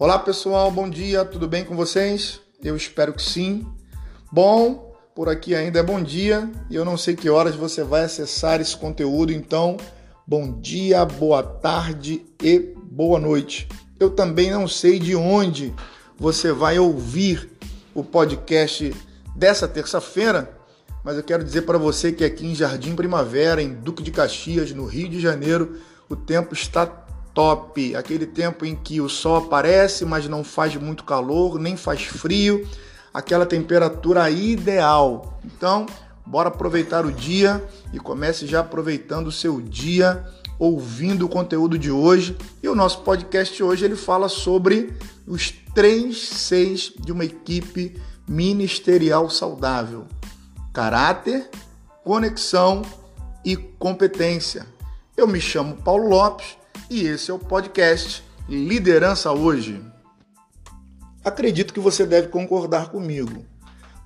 Olá pessoal, bom dia, tudo bem com vocês? Eu espero que sim. Bom, por aqui ainda é bom dia e eu não sei que horas você vai acessar esse conteúdo, então bom dia, boa tarde e boa noite. Eu também não sei de onde você vai ouvir o podcast dessa terça-feira, mas eu quero dizer para você que aqui em Jardim Primavera, em Duque de Caxias, no Rio de Janeiro, o tempo está top, aquele tempo em que o sol aparece, mas não faz muito calor, nem faz frio, aquela temperatura ideal. Então, bora aproveitar o dia e comece já aproveitando o seu dia ouvindo o conteúdo de hoje. E o nosso podcast hoje ele fala sobre os três seis de uma equipe ministerial saudável: caráter, conexão e competência. Eu me chamo Paulo Lopes e esse é o podcast Liderança Hoje. Acredito que você deve concordar comigo.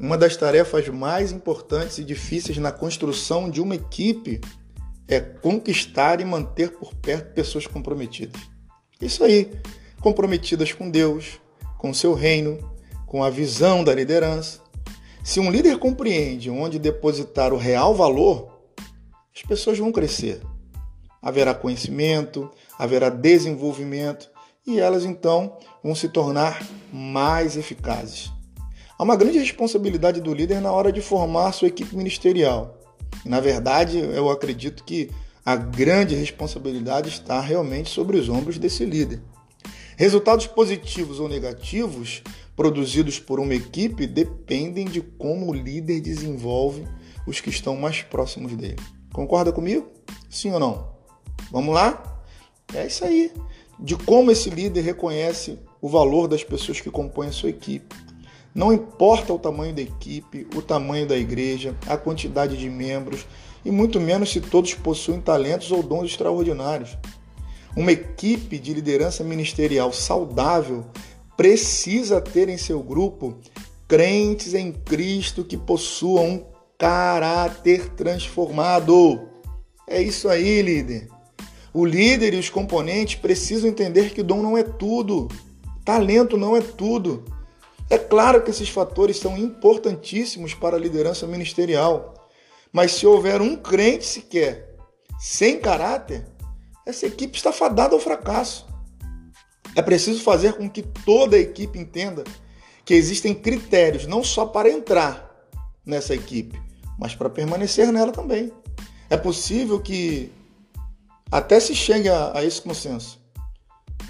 Uma das tarefas mais importantes e difíceis na construção de uma equipe é conquistar e manter por perto pessoas comprometidas. Isso aí, comprometidas com Deus, com seu reino, com a visão da liderança. Se um líder compreende onde depositar o real valor, as pessoas vão crescer. Haverá conhecimento, haverá desenvolvimento e elas então vão se tornar mais eficazes. Há uma grande responsabilidade do líder na hora de formar sua equipe ministerial. Na verdade, eu acredito que a grande responsabilidade está realmente sobre os ombros desse líder. Resultados positivos ou negativos produzidos por uma equipe dependem de como o líder desenvolve os que estão mais próximos dele. Concorda comigo? Sim ou não? Vamos lá? É isso aí. De como esse líder reconhece o valor das pessoas que compõem a sua equipe. Não importa o tamanho da equipe, o tamanho da igreja, a quantidade de membros e muito menos se todos possuem talentos ou dons extraordinários. Uma equipe de liderança ministerial saudável precisa ter em seu grupo crentes em Cristo que possuam um caráter transformado. É isso aí, líder. O líder e os componentes precisam entender que o dom não é tudo, talento não é tudo. É claro que esses fatores são importantíssimos para a liderança ministerial, mas se houver um crente sequer sem caráter, essa equipe está fadada ao fracasso. É preciso fazer com que toda a equipe entenda que existem critérios não só para entrar nessa equipe, mas para permanecer nela também. É possível que até se chegue a, a esse consenso.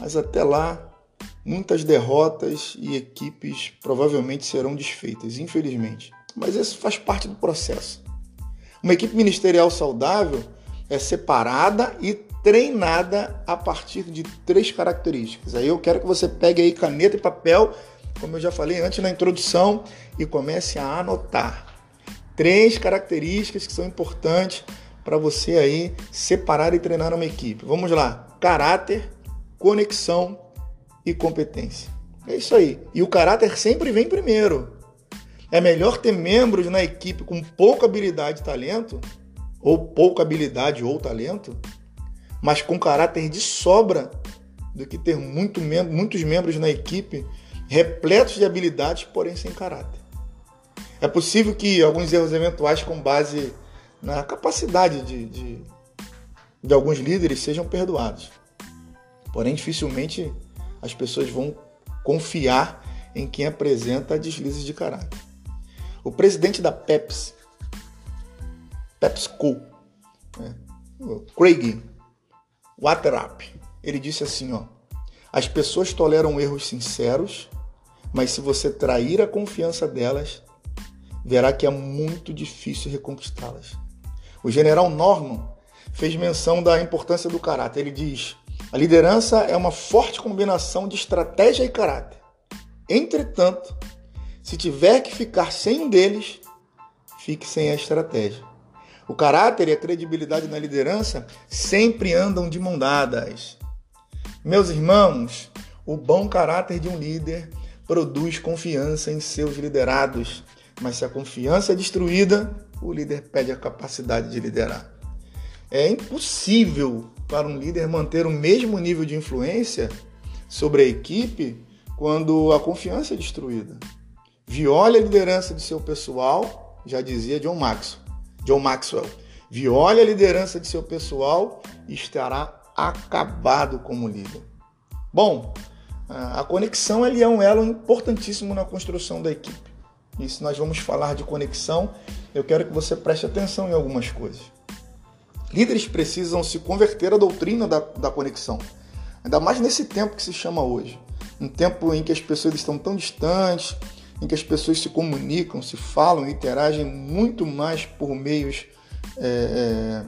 Mas até lá, muitas derrotas e equipes provavelmente serão desfeitas, infelizmente. Mas isso faz parte do processo. Uma equipe ministerial saudável é separada e treinada a partir de três características. Aí eu quero que você pegue aí caneta e papel, como eu já falei antes na introdução, e comece a anotar. Três características que são importantes para você aí separar e treinar uma equipe. Vamos lá: caráter, conexão e competência. É isso aí. E o caráter sempre vem primeiro. É melhor ter membros na equipe com pouca habilidade e talento, ou pouca habilidade ou talento, mas com caráter de sobra, do que ter muito mem muitos membros na equipe repletos de habilidades, porém sem caráter. É possível que alguns erros eventuais com base na capacidade de, de, de alguns líderes sejam perdoados. Porém, dificilmente as pessoas vão confiar em quem apresenta deslizes de caráter. O presidente da Pepsi, PepsiCo, né, Craig Waterup, ele disse assim, ó, as pessoas toleram erros sinceros, mas se você trair a confiança delas, verá que é muito difícil reconquistá-las. O general Norman fez menção da importância do caráter. Ele diz: a liderança é uma forte combinação de estratégia e caráter. Entretanto, se tiver que ficar sem um deles, fique sem a estratégia. O caráter e a credibilidade na liderança sempre andam de mão dadas. Meus irmãos, o bom caráter de um líder produz confiança em seus liderados, mas se a confiança é destruída, o líder perde a capacidade de liderar. É impossível para um líder manter o mesmo nível de influência sobre a equipe quando a confiança é destruída. Viole a liderança de seu pessoal, já dizia John Maxwell. John Maxwell. Viole a liderança de seu pessoal e estará acabado como líder. Bom, a conexão é um elo importantíssimo na construção da equipe. E se nós vamos falar de conexão, eu quero que você preste atenção em algumas coisas. Líderes precisam se converter à doutrina da, da conexão, ainda mais nesse tempo que se chama hoje. Um tempo em que as pessoas estão tão distantes, em que as pessoas se comunicam, se falam, interagem muito mais por meios é,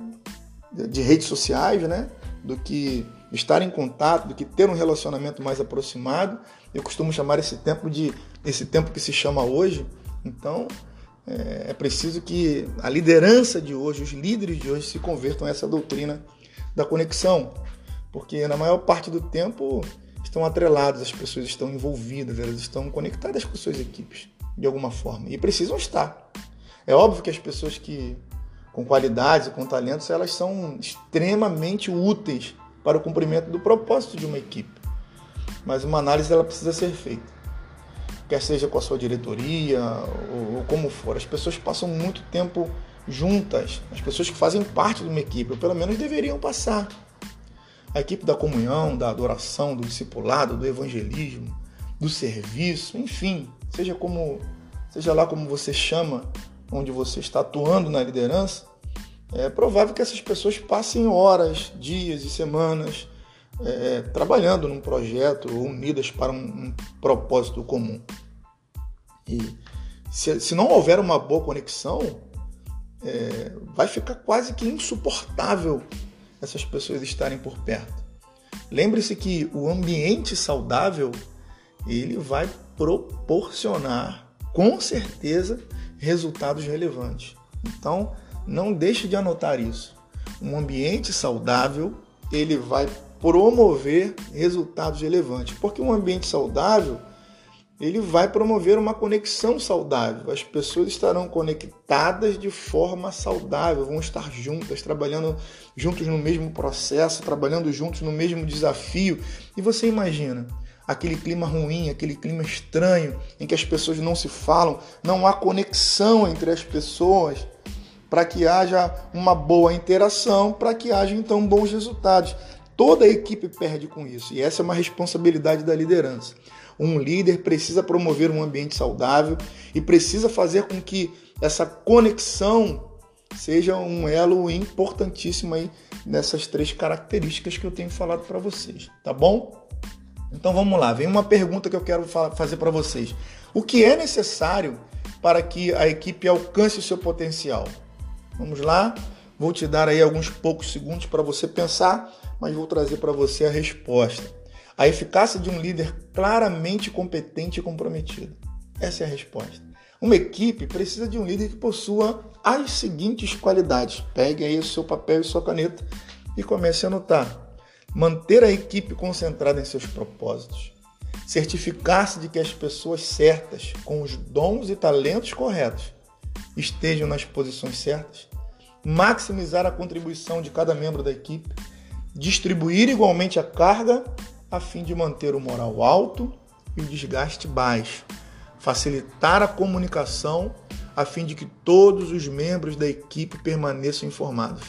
é, de redes sociais, né? Do que estar em contato, do que ter um relacionamento mais aproximado. Eu costumo chamar esse tempo de esse tempo que se chama hoje. Então é, é preciso que a liderança de hoje, os líderes de hoje, se convertam a essa doutrina da conexão, porque na maior parte do tempo estão atrelados, as pessoas estão envolvidas, elas estão conectadas com suas equipes de alguma forma e precisam estar. É óbvio que as pessoas que com qualidades e com talentos, elas são extremamente úteis para o cumprimento do propósito de uma equipe. Mas uma análise ela precisa ser feita. Quer seja com a sua diretoria ou, como for, as pessoas passam muito tempo juntas, as pessoas que fazem parte de uma equipe, ou pelo menos deveriam passar. A equipe da comunhão, da adoração, do discipulado, do evangelismo, do serviço, enfim, seja como seja lá como você chama, onde você está atuando na liderança, é provável que essas pessoas passem horas, dias e semanas é, trabalhando num projeto unidas para um, um propósito comum. E se, se, não houver uma boa conexão, é, vai ficar quase que insuportável essas pessoas estarem por perto. Lembre-se que o ambiente saudável ele vai proporcionar com certeza resultados relevantes. Então, não deixe de anotar isso. Um ambiente saudável, ele vai promover resultados relevantes, porque um ambiente saudável ele vai promover uma conexão saudável. As pessoas estarão conectadas de forma saudável, vão estar juntas, trabalhando juntos no mesmo processo, trabalhando juntos no mesmo desafio. E você imagina aquele clima ruim, aquele clima estranho, em que as pessoas não se falam, não há conexão entre as pessoas, para que haja uma boa interação, para que haja então bons resultados. Toda a equipe perde com isso, e essa é uma responsabilidade da liderança. Um líder precisa promover um ambiente saudável e precisa fazer com que essa conexão seja um elo importantíssimo aí nessas três características que eu tenho falado para vocês, tá bom? Então vamos lá, vem uma pergunta que eu quero fazer para vocês. O que é necessário para que a equipe alcance o seu potencial? Vamos lá, vou te dar aí alguns poucos segundos para você pensar, mas vou trazer para você a resposta. A eficácia de um líder claramente competente e comprometido. Essa é a resposta. Uma equipe precisa de um líder que possua as seguintes qualidades. Pegue aí o seu papel e sua caneta e comece a anotar. Manter a equipe concentrada em seus propósitos. Certificar-se de que as pessoas certas, com os dons e talentos corretos, estejam nas posições certas. Maximizar a contribuição de cada membro da equipe. Distribuir igualmente a carga a fim de manter o moral alto e o desgaste baixo, facilitar a comunicação a fim de que todos os membros da equipe permaneçam informados.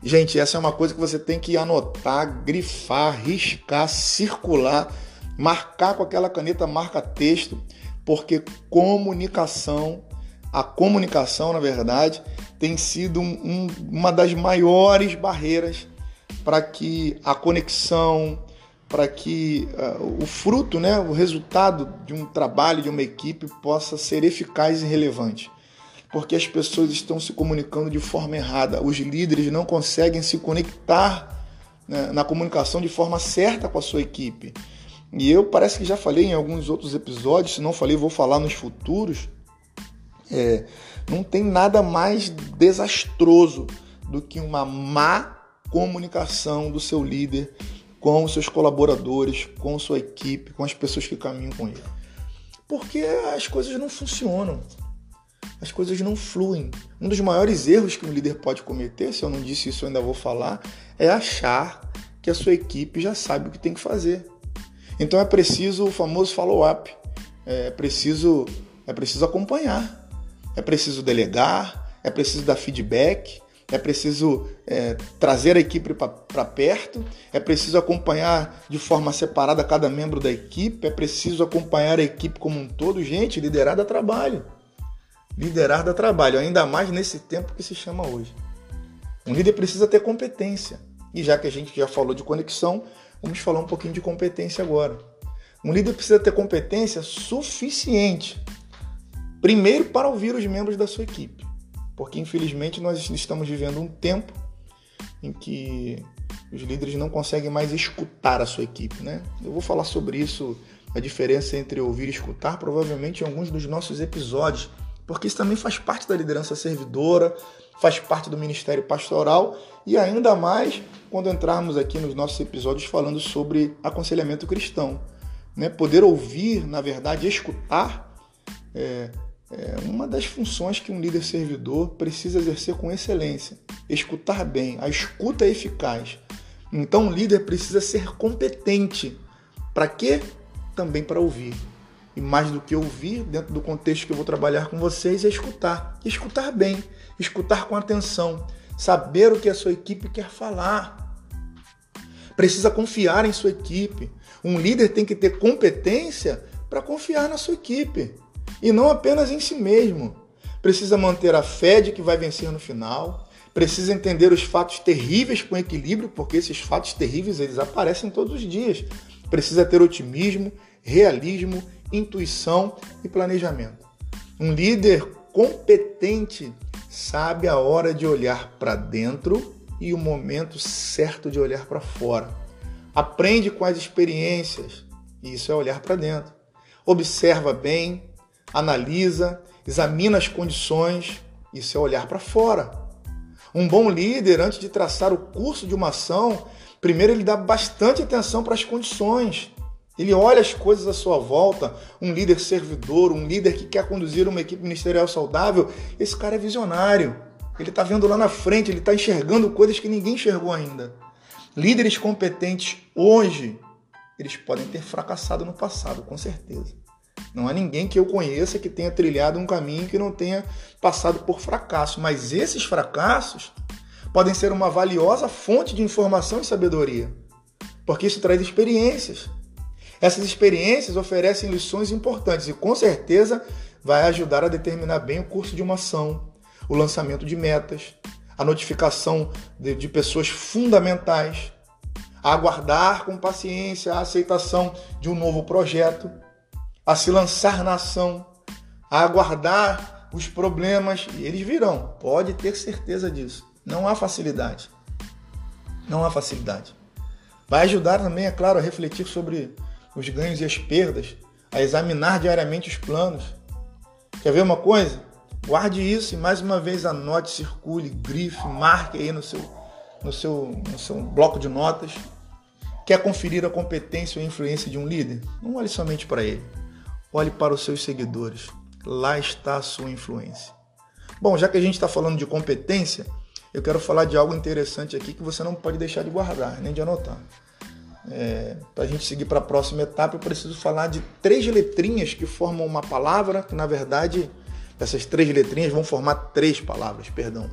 Gente, essa é uma coisa que você tem que anotar, grifar, riscar, circular, marcar com aquela caneta marca-texto, porque comunicação, a comunicação, na verdade, tem sido um, um, uma das maiores barreiras para que a conexão, para que uh, o fruto, né, o resultado de um trabalho, de uma equipe possa ser eficaz e relevante. Porque as pessoas estão se comunicando de forma errada, os líderes não conseguem se conectar né, na comunicação de forma certa com a sua equipe. E eu parece que já falei em alguns outros episódios, se não falei, vou falar nos futuros. É, não tem nada mais desastroso do que uma má comunicação do seu líder com os seus colaboradores, com sua equipe, com as pessoas que caminham com ele. Porque as coisas não funcionam. As coisas não fluem. Um dos maiores erros que um líder pode cometer, se eu não disse isso, eu ainda vou falar, é achar que a sua equipe já sabe o que tem que fazer. Então é preciso o famoso follow-up, é preciso, é preciso acompanhar, é preciso delegar, é preciso dar feedback, é preciso é, trazer a equipe para perto, é preciso acompanhar de forma separada cada membro da equipe, é preciso acompanhar a equipe como um todo. Gente, liderar dá trabalho. Liderar dá trabalho, ainda mais nesse tempo que se chama hoje. Um líder precisa ter competência. E já que a gente já falou de conexão, vamos falar um pouquinho de competência agora. Um líder precisa ter competência suficiente, primeiro para ouvir os membros da sua equipe porque infelizmente nós estamos vivendo um tempo em que os líderes não conseguem mais escutar a sua equipe, né? Eu vou falar sobre isso, a diferença entre ouvir e escutar, provavelmente em alguns dos nossos episódios, porque isso também faz parte da liderança servidora, faz parte do ministério pastoral e ainda mais quando entrarmos aqui nos nossos episódios falando sobre aconselhamento cristão, né? Poder ouvir, na verdade, escutar é, é uma das funções que um líder servidor precisa exercer com excelência. Escutar bem, a escuta é eficaz. Então, o líder precisa ser competente. Para quê? Também para ouvir. E mais do que ouvir, dentro do contexto que eu vou trabalhar com vocês, é escutar. Escutar bem, escutar com atenção, saber o que a sua equipe quer falar. Precisa confiar em sua equipe. Um líder tem que ter competência para confiar na sua equipe e não apenas em si mesmo. Precisa manter a fé de que vai vencer no final, precisa entender os fatos terríveis com equilíbrio, porque esses fatos terríveis eles aparecem todos os dias. Precisa ter otimismo, realismo, intuição e planejamento. Um líder competente sabe a hora de olhar para dentro e o momento certo de olhar para fora. Aprende com as experiências, e isso é olhar para dentro. Observa bem, analisa, examina as condições, isso é olhar para fora. Um bom líder, antes de traçar o curso de uma ação, primeiro ele dá bastante atenção para as condições. Ele olha as coisas à sua volta, um líder servidor, um líder que quer conduzir uma equipe ministerial saudável, esse cara é visionário. Ele está vendo lá na frente, ele está enxergando coisas que ninguém enxergou ainda. Líderes competentes hoje, eles podem ter fracassado no passado, com certeza. Não há ninguém que eu conheça que tenha trilhado um caminho que não tenha passado por fracasso, mas esses fracassos podem ser uma valiosa fonte de informação e sabedoria, porque isso traz experiências. Essas experiências oferecem lições importantes e com certeza vai ajudar a determinar bem o curso de uma ação, o lançamento de metas, a notificação de, de pessoas fundamentais, a aguardar com paciência a aceitação de um novo projeto a se lançar na ação, a aguardar os problemas, e eles virão, pode ter certeza disso. Não há facilidade. Não há facilidade. Vai ajudar também, é claro, a refletir sobre os ganhos e as perdas, a examinar diariamente os planos. Quer ver uma coisa? Guarde isso e mais uma vez anote, circule, grife, marque aí no seu, no seu, no seu bloco de notas. Quer conferir a competência ou influência de um líder? Não olhe somente para ele. Olhe para os seus seguidores. Lá está a sua influência. Bom, já que a gente está falando de competência, eu quero falar de algo interessante aqui que você não pode deixar de guardar, nem de anotar. É, para a gente seguir para a próxima etapa, eu preciso falar de três letrinhas que formam uma palavra, que na verdade essas três letrinhas vão formar três palavras, perdão.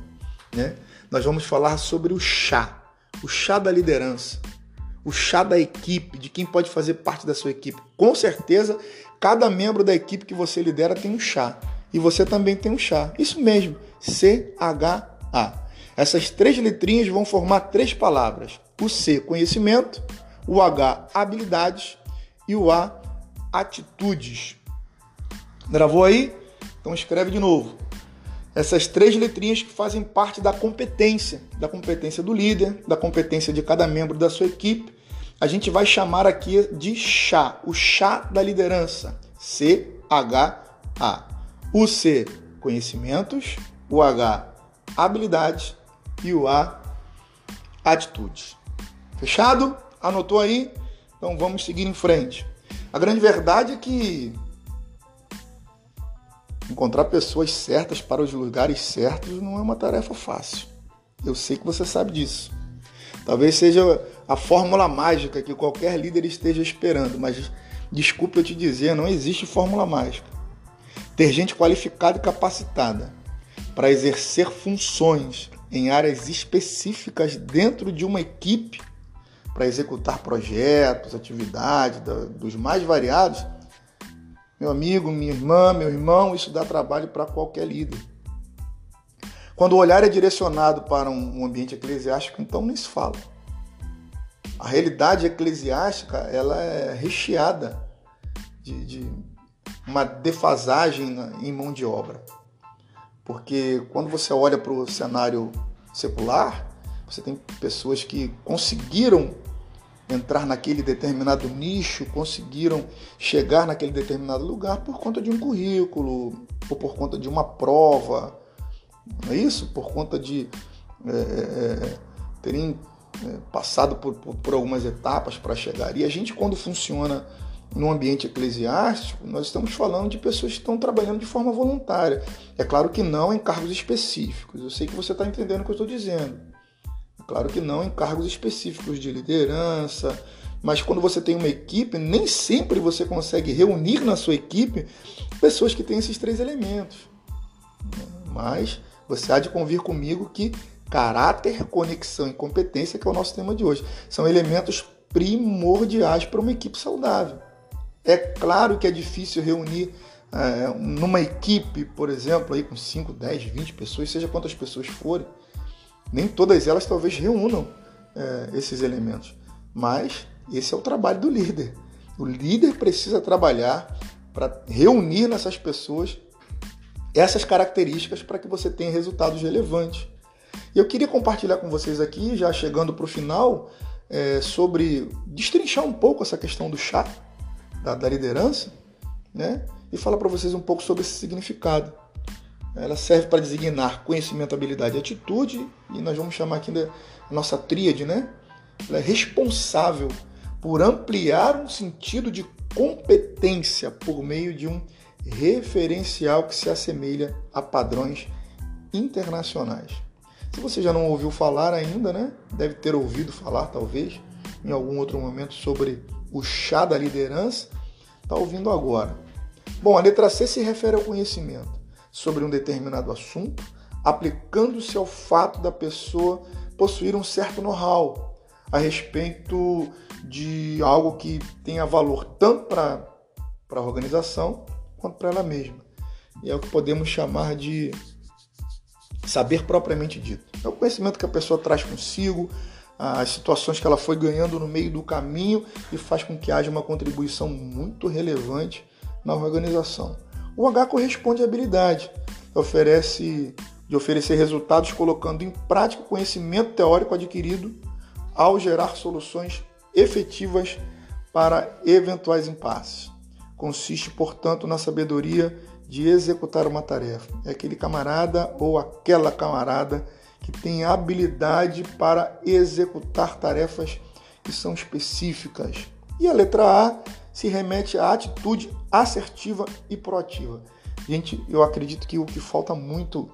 Né? Nós vamos falar sobre o chá, o chá da liderança, o chá da equipe, de quem pode fazer parte da sua equipe. Com certeza, Cada membro da equipe que você lidera tem um chá. E você também tem um chá. Isso mesmo, C-H-A. Essas três letrinhas vão formar três palavras: o C, conhecimento, o H, habilidades e o A, atitudes. Gravou aí? Então escreve de novo. Essas três letrinhas que fazem parte da competência, da competência do líder, da competência de cada membro da sua equipe a gente vai chamar aqui de chá, o chá da liderança, C-H-A. O C, conhecimentos, o H, habilidades e o A, atitudes. Fechado? Anotou aí? Então vamos seguir em frente. A grande verdade é que encontrar pessoas certas para os lugares certos não é uma tarefa fácil. Eu sei que você sabe disso. Talvez seja a fórmula mágica que qualquer líder esteja esperando, mas desculpe eu te dizer, não existe fórmula mágica. Ter gente qualificada e capacitada para exercer funções em áreas específicas dentro de uma equipe para executar projetos, atividades dos mais variados, meu amigo, minha irmã, meu irmão, isso dá trabalho para qualquer líder. Quando o olhar é direcionado para um ambiente eclesiástico, então nem se fala. A realidade eclesiástica ela é recheada de, de uma defasagem em mão de obra. Porque quando você olha para o cenário secular, você tem pessoas que conseguiram entrar naquele determinado nicho, conseguiram chegar naquele determinado lugar por conta de um currículo, ou por conta de uma prova, não é isso? Por conta de é, é, é terem é, passado por, por, por algumas etapas para chegar. E a gente, quando funciona no ambiente eclesiástico, nós estamos falando de pessoas que estão trabalhando de forma voluntária. É claro que não em cargos específicos. Eu sei que você está entendendo o que eu estou dizendo. É claro que não em cargos específicos de liderança. Mas quando você tem uma equipe, nem sempre você consegue reunir na sua equipe pessoas que têm esses três elementos. Mas você há de convir comigo que caráter, conexão e competência, que é o nosso tema de hoje, são elementos primordiais para uma equipe saudável. É claro que é difícil reunir é, numa equipe, por exemplo, aí com 5, 10, 20 pessoas, seja quantas pessoas forem, nem todas elas talvez reúnam é, esses elementos. Mas esse é o trabalho do líder. O líder precisa trabalhar para reunir nessas pessoas essas características para que você tenha resultados relevantes. E eu queria compartilhar com vocês aqui, já chegando para o final, é, sobre destrinchar um pouco essa questão do chá, da, da liderança, né? E falar para vocês um pouco sobre esse significado. Ela serve para designar conhecimento, habilidade e atitude, e nós vamos chamar aqui da nossa tríade, né? Ela é responsável por ampliar um sentido de competência por meio de um referencial que se assemelha a padrões internacionais. Se você já não ouviu falar ainda, né? Deve ter ouvido falar, talvez, em algum outro momento sobre o chá da liderança, está ouvindo agora. Bom, a letra C se refere ao conhecimento sobre um determinado assunto, aplicando-se ao fato da pessoa possuir um certo know-how a respeito de algo que tenha valor tanto para a organização quanto para ela mesma. E é o que podemos chamar de saber propriamente dito. É o conhecimento que a pessoa traz consigo, as situações que ela foi ganhando no meio do caminho e faz com que haja uma contribuição muito relevante na organização. O H corresponde à habilidade, oferece de oferecer resultados colocando em prática o conhecimento teórico adquirido ao gerar soluções efetivas para eventuais impasses. Consiste, portanto, na sabedoria de executar uma tarefa. É aquele camarada ou aquela camarada que tem habilidade para executar tarefas que são específicas. E a letra A se remete à atitude assertiva e proativa. Gente, eu acredito que o que falta muito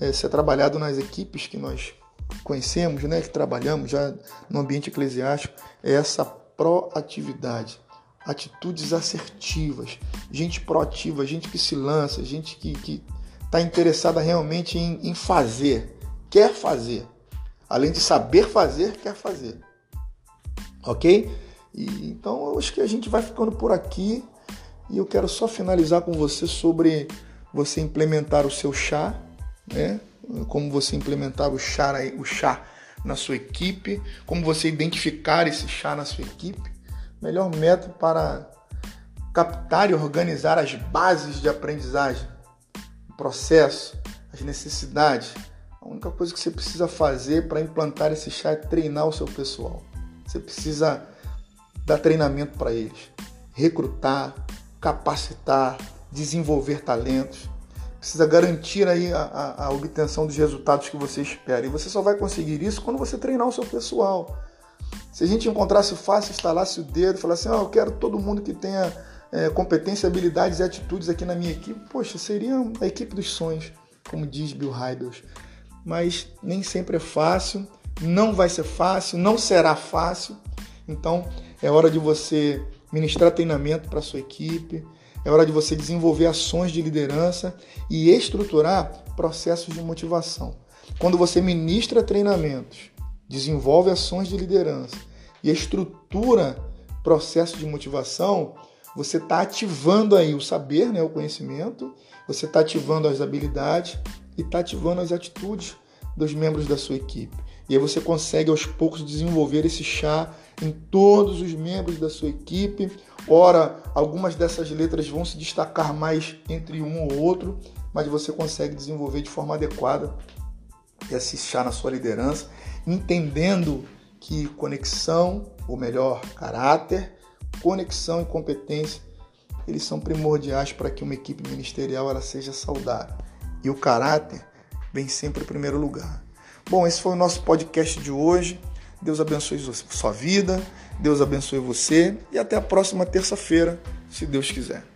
é ser trabalhado nas equipes que nós conhecemos, né, que trabalhamos já no ambiente eclesiástico, é essa proatividade atitudes assertivas, gente proativa, gente que se lança, gente que está interessada realmente em, em fazer, quer fazer. Além de saber fazer, quer fazer. Ok? E, então eu acho que a gente vai ficando por aqui e eu quero só finalizar com você sobre você implementar o seu chá, né? Como você implementar o chá, o chá na sua equipe, como você identificar esse chá na sua equipe melhor método para captar e organizar as bases de aprendizagem, o processo, as necessidades. A única coisa que você precisa fazer para implantar esse chá é treinar o seu pessoal. Você precisa dar treinamento para eles, recrutar, capacitar, desenvolver talentos. Precisa garantir aí a, a, a obtenção dos resultados que você espera. E você só vai conseguir isso quando você treinar o seu pessoal. Se a gente encontrasse fácil, instalasse o dedo, falasse, ah, eu quero todo mundo que tenha é, competência, habilidades e atitudes aqui na minha equipe, poxa, seria a equipe dos sonhos, como diz Bill Hybels. Mas nem sempre é fácil, Não vai ser fácil, não será fácil. Então, é hora de você ministrar treinamento para sua equipe, é hora de você desenvolver ações de liderança e estruturar processos de motivação. Quando você ministra treinamentos, desenvolve ações de liderança e estrutura processos de motivação, você está ativando aí o saber, né, o conhecimento, você está ativando as habilidades e está ativando as atitudes dos membros da sua equipe. E aí você consegue aos poucos desenvolver esse chá em todos os membros da sua equipe. Ora, algumas dessas letras vão se destacar mais entre um ou outro, mas você consegue desenvolver de forma adequada esse chá na sua liderança, entendendo que conexão, ou melhor, caráter, conexão e competência, eles são primordiais para que uma equipe ministerial ela seja saudável. E o caráter vem sempre em primeiro lugar. Bom, esse foi o nosso podcast de hoje. Deus abençoe sua vida, Deus abençoe você e até a próxima terça-feira, se Deus quiser.